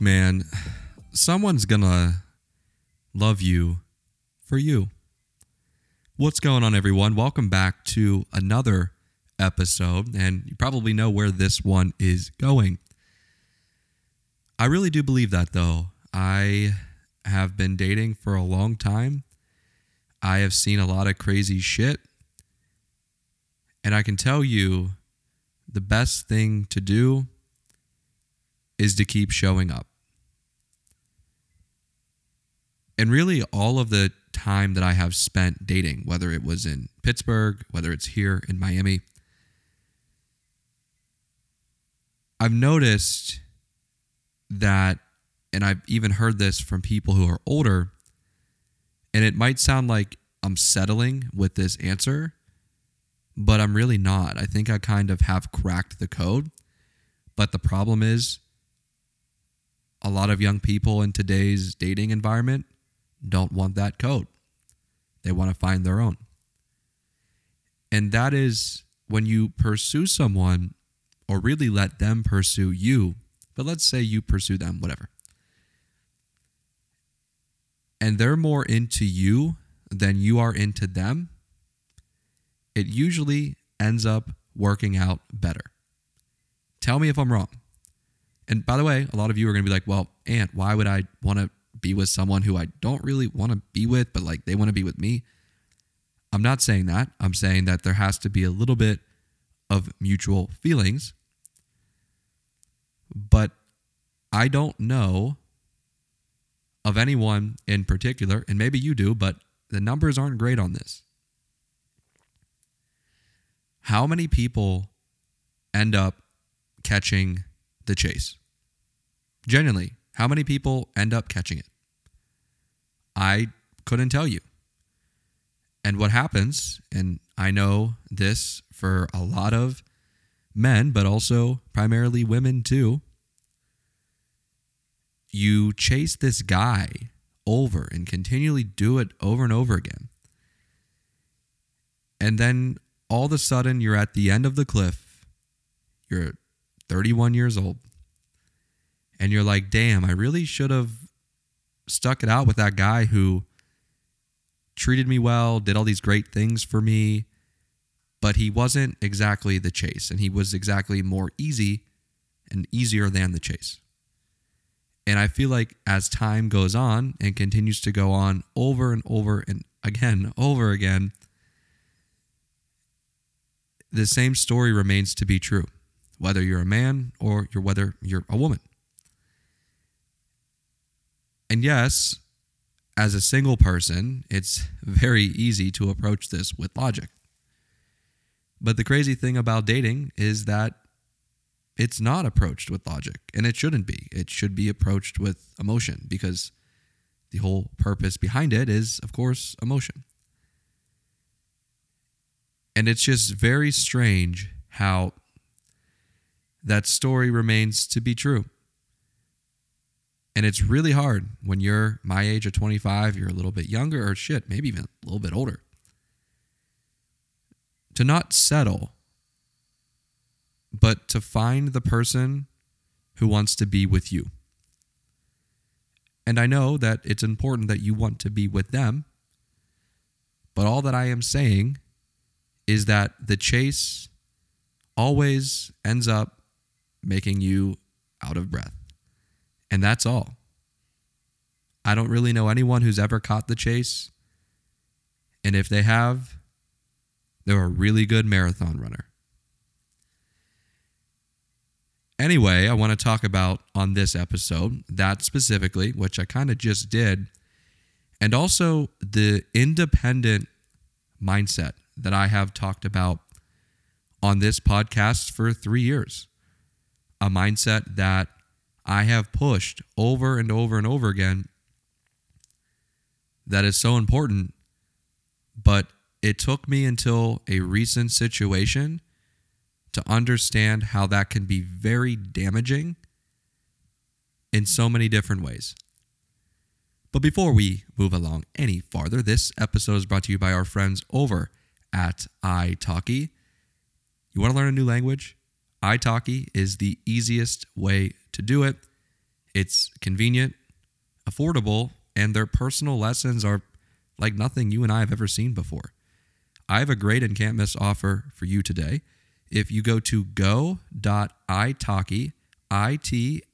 Man, someone's gonna love you for you. What's going on, everyone? Welcome back to another episode, and you probably know where this one is going. I really do believe that, though. I have been dating for a long time. I have seen a lot of crazy shit. And I can tell you the best thing to do is to keep showing up. And really, all of the time that I have spent dating, whether it was in Pittsburgh, whether it's here in Miami, I've noticed that, and I've even heard this from people who are older, and it might sound like I'm settling with this answer, but I'm really not. I think I kind of have cracked the code. But the problem is, a lot of young people in today's dating environment don't want that code. They want to find their own. And that is when you pursue someone or really let them pursue you, but let's say you pursue them, whatever. And they're more into you than you are into them, it usually ends up working out better. Tell me if I'm wrong. And by the way, a lot of you are going to be like, well, Ant, why would I want to be with someone who I don't really want to be with, but like they want to be with me? I'm not saying that. I'm saying that there has to be a little bit of mutual feelings. But I don't know of anyone in particular, and maybe you do, but the numbers aren't great on this. How many people end up catching the chase? Genuinely, how many people end up catching it? I couldn't tell you. And what happens, and I know this for a lot of men, but also primarily women too, you chase this guy over and continually do it over and over again. And then all of a sudden, you're at the end of the cliff. You're 31 years old. And you're like, damn, I really should have stuck it out with that guy who treated me well, did all these great things for me, but he wasn't exactly the chase. And he was exactly more easy and easier than the chase. And I feel like as time goes on and continues to go on over and over and again, over again, the same story remains to be true, whether you're a man or you're whether you're a woman. And yes, as a single person, it's very easy to approach this with logic. But the crazy thing about dating is that it's not approached with logic and it shouldn't be. It should be approached with emotion because the whole purpose behind it is, of course, emotion. And it's just very strange how that story remains to be true. And it's really hard when you're my age of 25, you're a little bit younger, or shit, maybe even a little bit older, to not settle but to find the person who wants to be with you. And I know that it's important that you want to be with them, but all that I am saying is that the chase always ends up making you out of breath. And that's all. I don't really know anyone who's ever caught the chase. And if they have, they're a really good marathon runner. Anyway, I want to talk about on this episode that specifically, which I kind of just did, and also the independent mindset that I have talked about on this podcast for three years. A mindset that I have pushed over and over and over again that is so important, but it took me until a recent situation to understand how that can be very damaging in so many different ways. But before we move along any farther, this episode is brought to you by our friends over at italki. You want to learn a new language? Italki is the easiest way to do it. It's convenient, affordable, and their personal lessons are like nothing you and I have ever seen before. I have a great and can't miss offer for you today. If you go to go.italki, I-T-A-L-K-I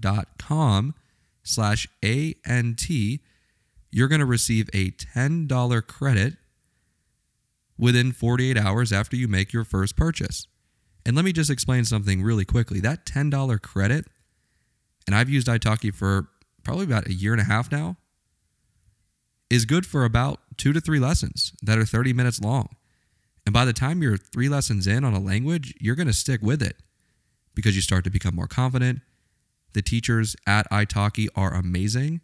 dot com slash A-N-T, you're going to receive a $10 credit within 48 hours after you make your first purchase. And let me just explain something really quickly. That $10 credit, and I've used italki for probably about a year and a half now, is good for about two to three lessons that are 30 minutes long. And by the time you're three lessons in on a language, you're going to stick with it because you start to become more confident. The teachers at italki are amazing.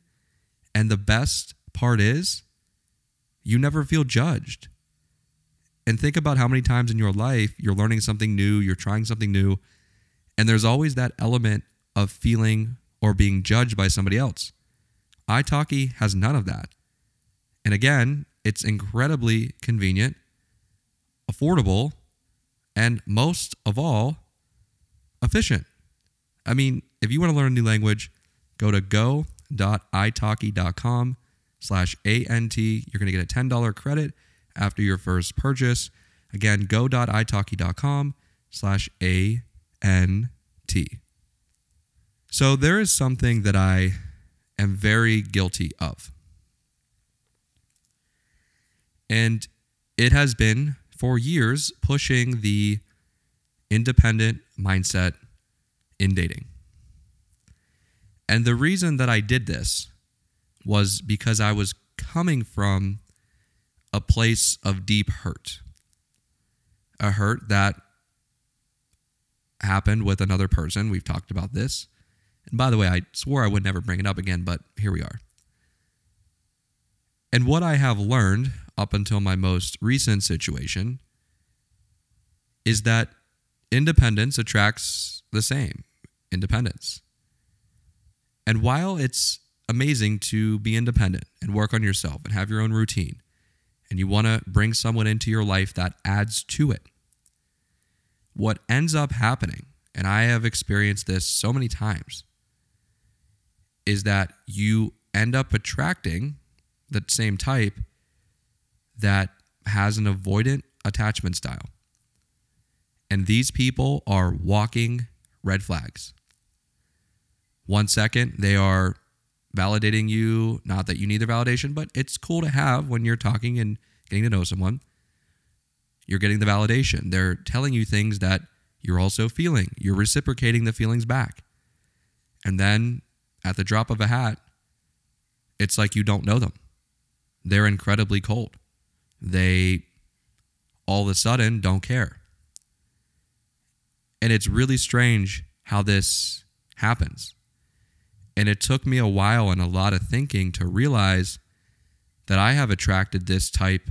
And the best part is you never feel judged. And think about how many times in your life you're learning something new, you're trying something new, and there's always that element of feeling or being judged by somebody else. italki has none of that. And again, it's incredibly convenient, affordable, and most of all, efficient. I mean, if you want to learn a new language, go to go.italki.com slash ANT. You're going to get a $10 credit after your first purchase. Again, go.italki.com slash A-N-T. So there is something that I am very guilty of. And it has been for years pushing the independent mindset in dating. And the reason that I did this was because I was coming from a place of deep hurt. A hurt that happened with another person. We've talked about this. And by the way, I swore I would never bring it up again, but here we are. And what I have learned up until my most recent situation is that independence attracts the same independence. And while it's amazing to be independent and work on yourself and have your own routine, and you want to bring someone into your life that adds to it. What ends up happening, and I have experienced this so many times, is that you end up attracting the same type that has an avoidant attachment style. And these people are walking red flags. One second, they are validating you. Not that you need their validation, but it's cool to have when you're talking and getting to know someone. You're getting the validation. They're telling you things that you're also feeling. You're reciprocating the feelings back. And then at the drop of a hat, it's like you don't know them. They're incredibly cold. They all of a sudden don't care. And it's really strange how this happens. And it took me a while and a lot of thinking to realize that I have attracted this type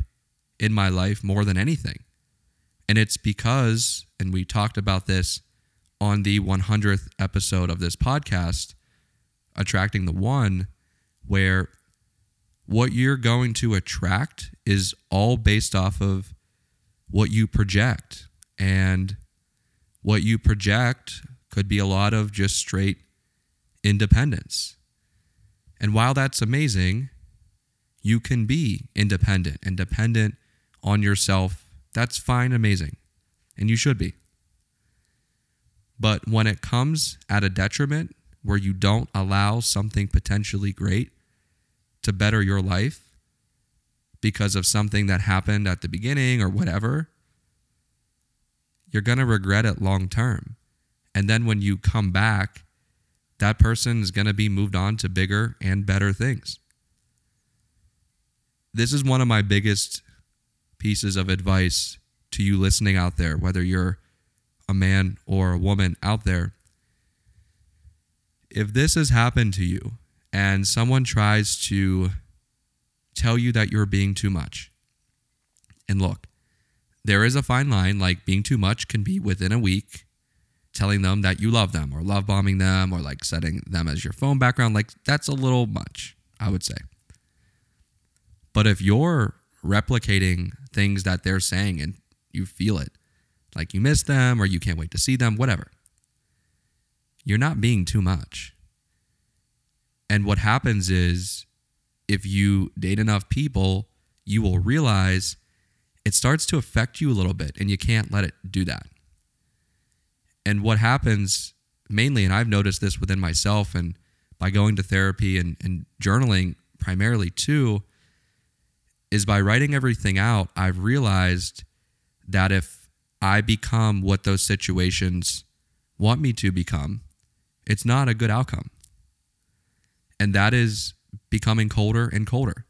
in my life more than anything. And it's because, and we talked about this on the 100th episode of this podcast, Attracting the One, where what you're going to attract is all based off of what you project. And what you project could be a lot of just straight independence. And while that's amazing, you can be independent and dependent on yourself. That's fine, amazing. And you should be. But when it comes at a detriment where you don't allow something potentially great to better your life because of something that happened at the beginning or whatever, you're going to regret it long term. And then when you come back that person is going to be moved on to bigger and better things. This is one of my biggest pieces of advice to you listening out there, whether you're a man or a woman out there. If this has happened to you and someone tries to tell you that you're being too much, and look, there is a fine line, like being too much can be within a week telling them that you love them or love bombing them or like setting them as your phone background, like that's a little much, I would say. But if you're replicating things that they're saying and you feel it, like you miss them or you can't wait to see them, whatever, you're not being too much. And what happens is if you date enough people, you will realize it starts to affect you a little bit and you can't let it do that. And what happens mainly, and I've noticed this within myself and by going to therapy and, and journaling primarily too, is by writing everything out, I've realized that if I become what those situations want me to become, it's not a good outcome. And that is becoming colder and colder.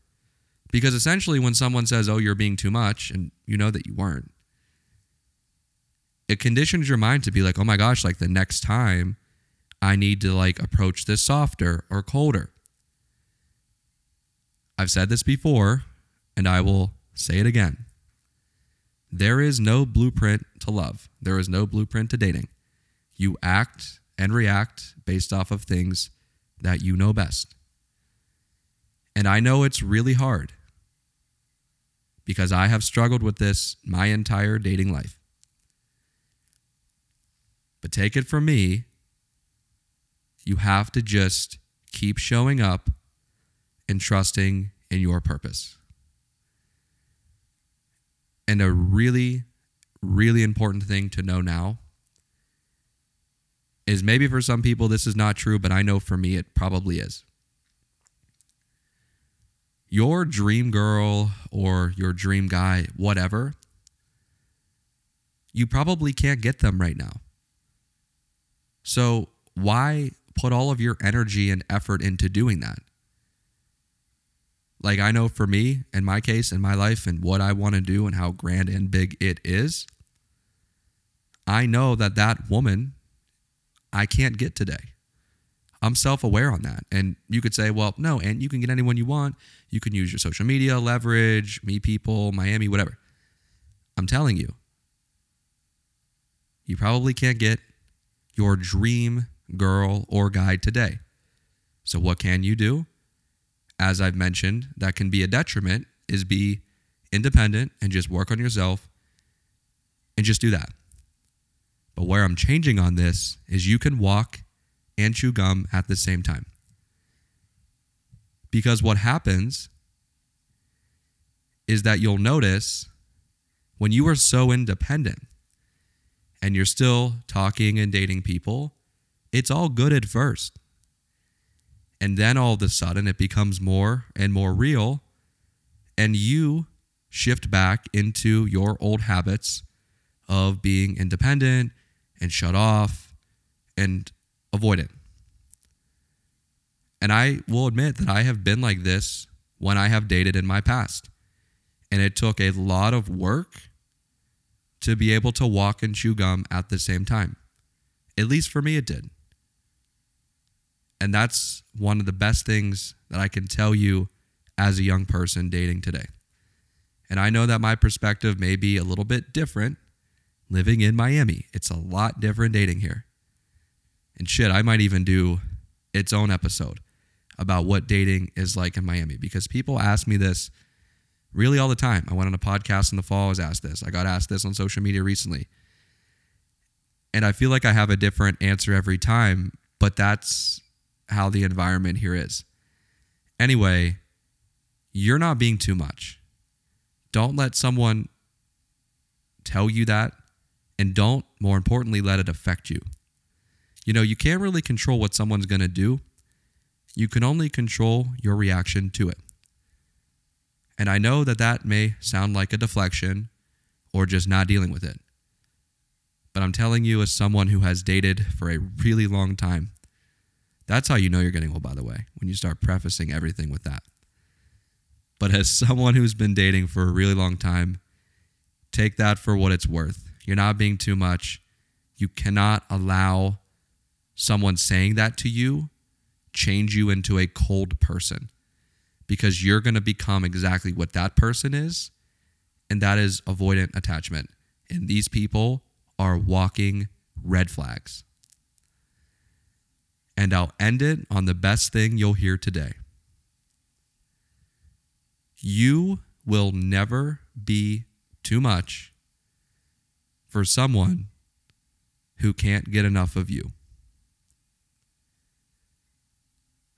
Because essentially, when someone says, Oh, you're being too much, and you know that you weren't, it conditions your mind to be like, Oh my gosh, like the next time I need to like approach this softer or colder. I've said this before, and I will say it again. There is no blueprint to love. There is no blueprint to dating. You act and react based off of things that you know best. And I know it's really hard because I have struggled with this my entire dating life. But take it from me, you have to just keep showing up and trusting in your purpose. And a really, really important thing to know now is maybe for some people this is not true, but I know for me it probably is. Your dream girl or your dream guy, whatever, you probably can't get them right now. So, why put all of your energy and effort into doing that? Like, I know for me, in my case, in my life, and what I want to do and how grand and big it is, I know that that woman I can't get today. I'm self aware on that. And you could say, well, no, and you can get anyone you want. You can use your social media, leverage, meet people, Miami, whatever. I'm telling you, you probably can't get your dream girl or guy today. So, what can you do? As I've mentioned, that can be a detriment, is be independent and just work on yourself and just do that. But where I'm changing on this is you can walk and chew gum at the same time. Because what happens is that you'll notice when you are so independent and you're still talking and dating people, it's all good at first. And then all of a sudden it becomes more and more real, and you shift back into your old habits of being independent and shut off and avoid it. And I will admit that I have been like this when I have dated in my past. And it took a lot of work to be able to walk and chew gum at the same time. At least for me, it did. And that's one of the best things that I can tell you as a young person dating today. And I know that my perspective may be a little bit different living in Miami. It's a lot different dating here. And shit, I might even do its own episode about what dating is like in Miami because people ask me this really all the time. I went on a podcast in the fall, I was asked this. I got asked this on social media recently. And I feel like I have a different answer every time, but that's how the environment here is. Anyway, you're not being too much. Don't let someone tell you that and don't, more importantly, let it affect you. You know, you can't really control what someone's going to do, you can only control your reaction to it. And I know that that may sound like a deflection or just not dealing with it. But I'm telling you, as someone who has dated for a really long time, that's how you know you're getting old, by the way, when you start prefacing everything with that. But as someone who's been dating for a really long time, take that for what it's worth. You're not being too much. You cannot allow someone saying that to you change you into a cold person because you're going to become exactly what that person is, and that is avoidant attachment. And these people are walking red flags. And I'll end it on the best thing you'll hear today. You will never be too much for someone who can't get enough of you.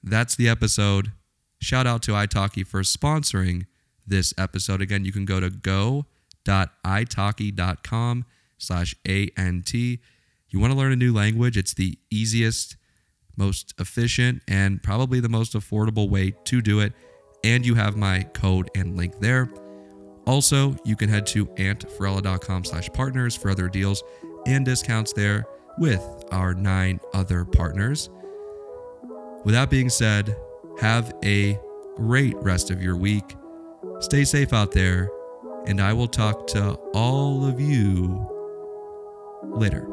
that's the episode. Shout out to italki for sponsoring this episode. Again, you can go to go.italki.com slash A-N-T. You want to learn a new language? It's the easiest, most efficient, and probably the most affordable way to do it. And you have my code and link there. Also, you can head to antferrella.com slash partners for other deals and discounts there with our nine other partners. With that being said, have a great rest of your week. Stay safe out there, and I will talk to all of you later.